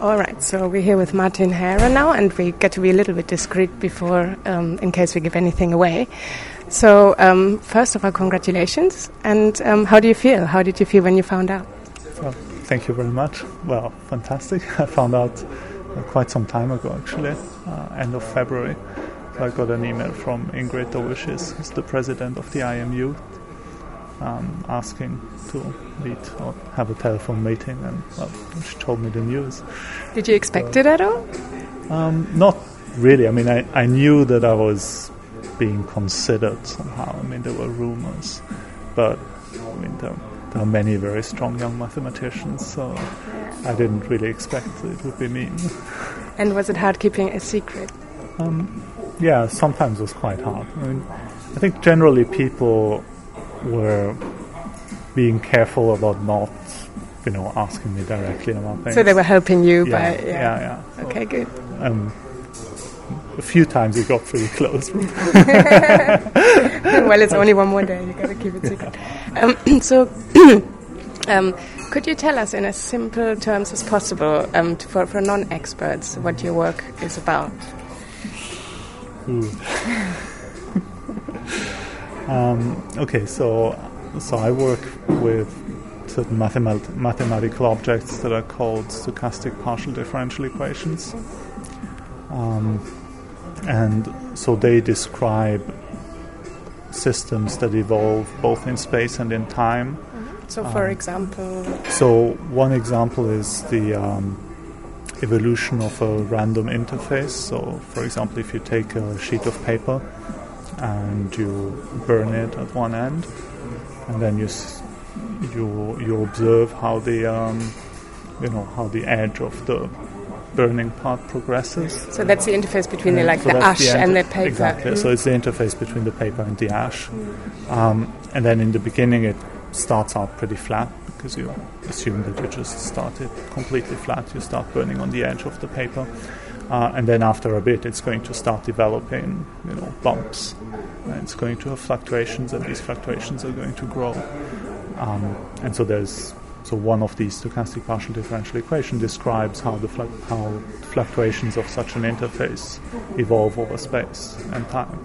All right, so we're here with Martin Hairer now, and we get to be a little bit discreet before, um, in case we give anything away. So, um, first of all, congratulations. And um, how do you feel? How did you feel when you found out? Well, thank you very much. Well, fantastic. I found out uh, quite some time ago, actually, uh, end of February. I got an email from Ingrid Daubechies, who's the president of the IMU, um, asking to meet or have a telephone meeting, and well, she told me the news. Did you expect so, it at all? Um, not really. I mean, I, I knew that I was being considered somehow. I mean, there were rumors, but I mean, there, there are many very strong young mathematicians, so I didn't really expect it would be me. And was it hard keeping a secret? Um, yeah, sometimes it was quite hard. I mean, I think generally people were being careful about not, you know, asking me directly about things. So they were helping you yeah, by yeah, yeah. yeah. Okay, good. Um, a few times we got pretty close. well, it's only one more day. You got to keep it secret. Um, so. Um, could you tell us in as simple terms as possible um, for, for non-experts what your work is about? Um, okay, so so I work with certain mathemat- mathematical objects that are called stochastic partial differential equations, um, and so they describe systems that evolve both in space and in time. Mm-hmm. So, for um, example, so one example is the um, evolution of a random interface. So, for example, if you take a sheet of paper and you burn it at one end, and then you you you observe how the um, you know how the edge of the burning part progresses. So that's the interface between the like so the ash the and the paper. Exactly. Mm. So it's the interface between the paper and the ash, mm. um, and then in the beginning it starts out pretty flat because you assume that you just started completely flat. You start burning on the edge of the paper. Uh, and then after a bit, it's going to start developing, you know, bumps. And it's going to have fluctuations, and these fluctuations are going to grow. Um, and so there's so one of these stochastic partial differential equation describes how the flu- how fluctuations of such an interface evolve over space and time.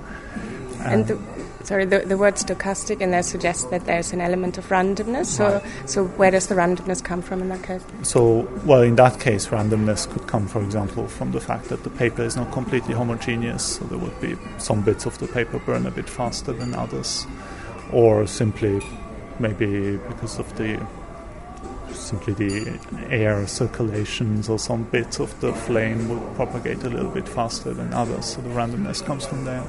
And, and the sorry, the, the word stochastic in there suggests that there's an element of randomness. So, right. so where does the randomness come from in that case? So, well, in that case, randomness could come, for example, from the fact that the paper is not completely homogeneous. So there would be some bits of the paper burn a bit faster than others, or simply maybe because of the simply the air circulations or some bits of the flame would propagate a little bit faster than others. So the randomness comes from there.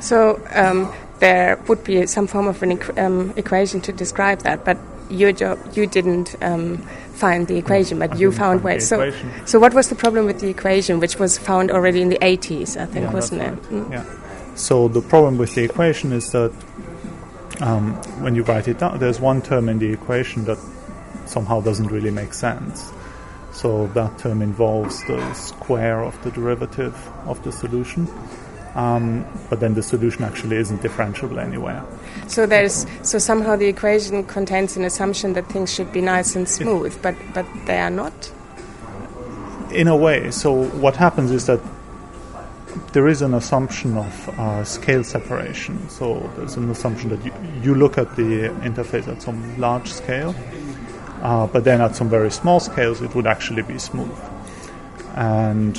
So um, there would be some form of an equ- um, equation to describe that, but your job, you didn't um, find the equation, but I you found ways. So, so what was the problem with the equation, which was found already in the 80s, I think, yeah, wasn't it? Right. Mm. Yeah. So the problem with the equation is that um, when you write it down, there's one term in the equation that somehow doesn't really make sense. So that term involves the square of the derivative of the solution. Um, but then the solution actually isn't differentiable anywhere. So there's so somehow the equation contains an assumption that things should be nice and smooth, but but they are not. In a way, so what happens is that there is an assumption of uh, scale separation. So there's an assumption that you, you look at the interface at some large scale, uh, but then at some very small scales it would actually be smooth. And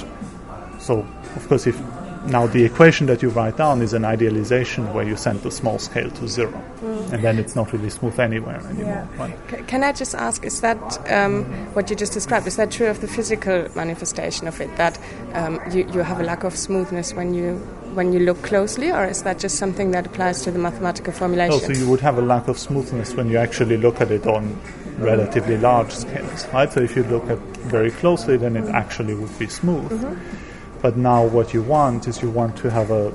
so, of course, if now, the equation that you write down is an idealization where you send the small scale to zero, mm. and then it's not really smooth anywhere anymore. Yeah. C- can I just ask, is that um, what you just described? Is that true of the physical manifestation of it? That um, you, you have a lack of smoothness when you when you look closely, or is that just something that applies to the mathematical formulation? Oh, so you would have a lack of smoothness when you actually look at it on relatively large scales, right? So if you look at very closely, then it actually would be smooth. Mm-hmm. But now what you want is you want to have a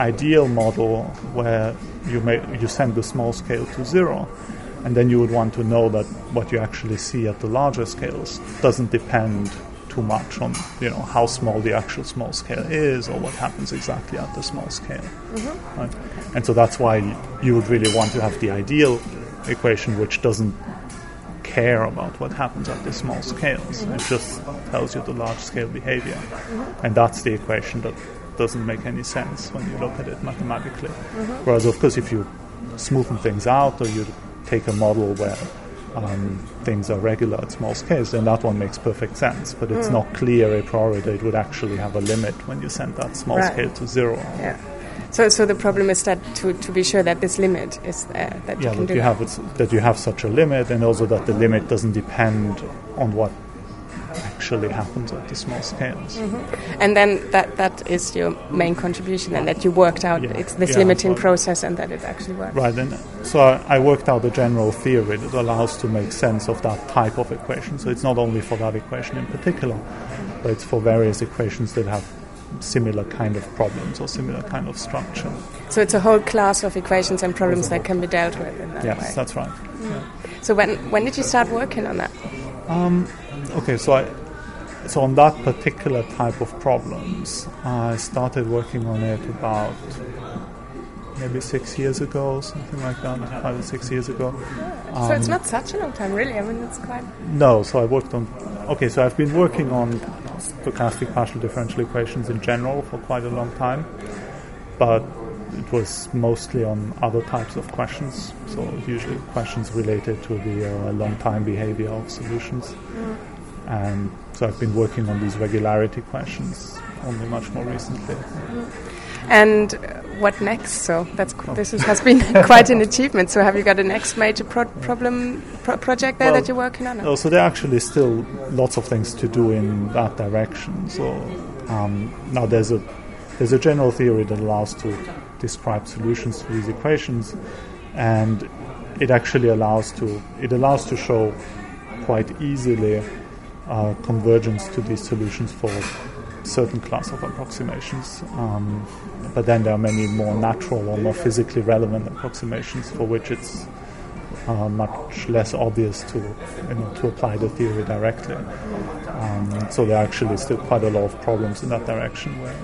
ideal model where you may, you send the small scale to zero, and then you would want to know that what you actually see at the larger scales doesn't depend too much on you know how small the actual small scale is or what happens exactly at the small scale. Mm-hmm. Right? And so that's why you would really want to have the ideal equation, which doesn't care about what happens at the small scales. It just tells you the large scale behavior. And that's the equation that doesn't make any sense when you look at it mathematically. Whereas, of course, if you smoothen things out or you take a model where um, things are regular at small scales, then that one makes perfect sense. But it's not clear a priori that it would actually have a limit when you send that small Right. scale to zero. Yeah. So, so the problem is that to, to be sure that this limit is there, that yeah, you can that do you have that you have such a limit, and also that the limit doesn't depend on what actually happens at the small scales. Mm-hmm. And then that, that is your main contribution, and that you worked out Yeah. it's this Yeah, limiting process and that it actually works. Right, and so I, I worked out a general theory that allows to make sense of that type of equation. So it's not only for that equation in particular, but it's for various equations that have similar kind of problems or similar kind of structure. So it's a whole class of equations and problems that can be dealt with in that Yes, way. that's right. Mm. So when when did you start working on that? Um, okay, so I, so on that particular type of problems, I started working on it about maybe six years ago, something like that, five or six years ago. so it's um, not such a long time, really. I mean, it's quite. No, so I worked on. Okay, so I've been working on stochastic partial differential equations in general for quite a long time, but it was mostly on other types of questions. So usually questions related to the uh, long time behavior of solutions, and so I've been working on these regularity questions only much more recently. And what next? So that's this is, has been quite an achievement. So have you got a next major pro- problem pro- project there Well, that you're working on? Oh, so there are actually still lots of things to do in that direction. So um, now there's a there's a general theory that allows to describe solutions to these equations, and it actually allows to it allows to show quite easily uh, convergence to these solutions for certain class of approximations. Um, but then there are many more natural or more physically relevant approximations for which it's uh, much less obvious to you know to apply the theory directly. Um, so there are actually still quite a lot of problems in that direction. Where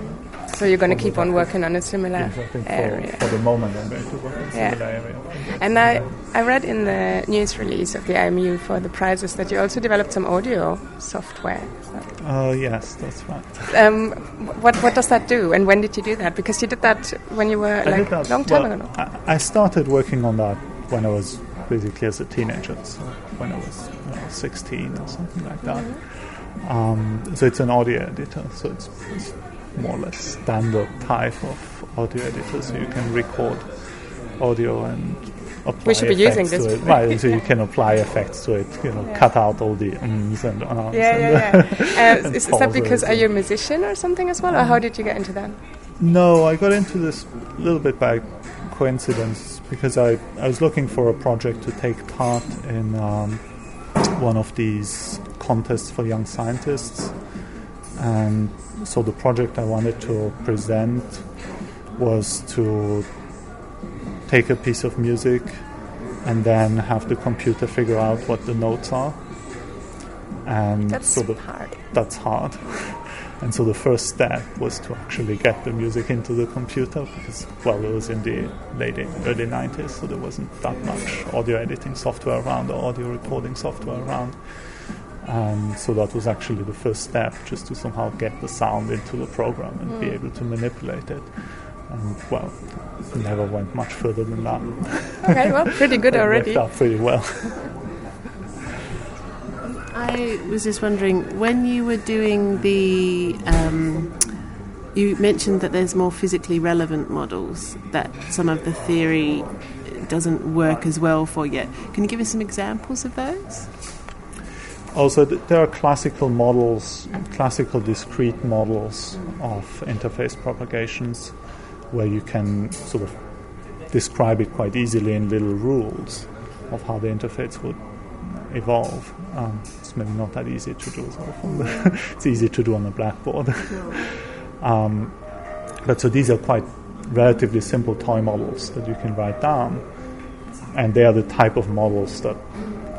So you're going to keep on working on a similar think for, area. for the moment I'm going to work a Yeah. similar area. And I, I read in the news release of the IMU for the prizes that you also developed some audio software. Uh, yes, that's right. Um, what what does that do, and when did you do that? Because you did that when you were I like a long time well, ago. I, I started working on that when I was basically as a teenager, so when I was you know, 16 or something like that. Um, so it's an audio editor, so it's, it's more or less standard type of audio editor, so you can record audio and apply We should be effects using to this. it. Right, so you can apply effects to it, you know, cut out all the ums and ahs. Yeah, yeah, yeah. Uh, is, is that because are you a musician or something as well, or how did you get into that? No, I got into this a little bit by coincidence because I, I was looking for a project to take part in um, one of these contests for young scientists. And so the project I wanted to present was to take a piece of music and then have the computer figure out what the notes are. And That's so the, hard. that's hard. And so the first step was to actually get the music into the computer because, well, it was in the late early 90s, so there wasn't that much audio editing software around or audio recording software around. And so that was actually the first step, just to somehow get the sound into the program and be able to manipulate it. And, well, never went much further than that. Okay, well, pretty good already. worked out pretty well. I was just wondering when you were doing the. Um, you mentioned that there's more physically relevant models that some of the theory doesn't work as well for yet. Can you give us some examples of those? Also, th- there are classical models, classical discrete models of interface propagations where you can sort of describe it quite easily in little rules of how the interface would evolve. Um, it's maybe not that easy to do, it's easy to do on the blackboard. um, but so these are quite relatively simple toy models that you can write down, and they are the type of models that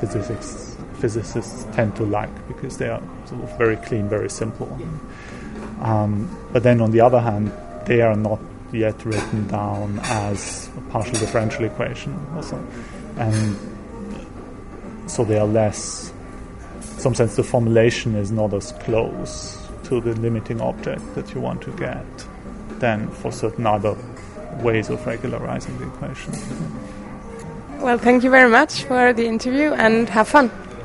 physicists physicists tend to like because they are sort of very clean, very simple. Um, but then on the other hand, they are not yet written down as a partial differential equation also. And so they are less. In some sense, the formulation is not as close to the limiting object that you want to get than for certain other ways of regularizing the equation. Well, thank you very much for the interview and have fun.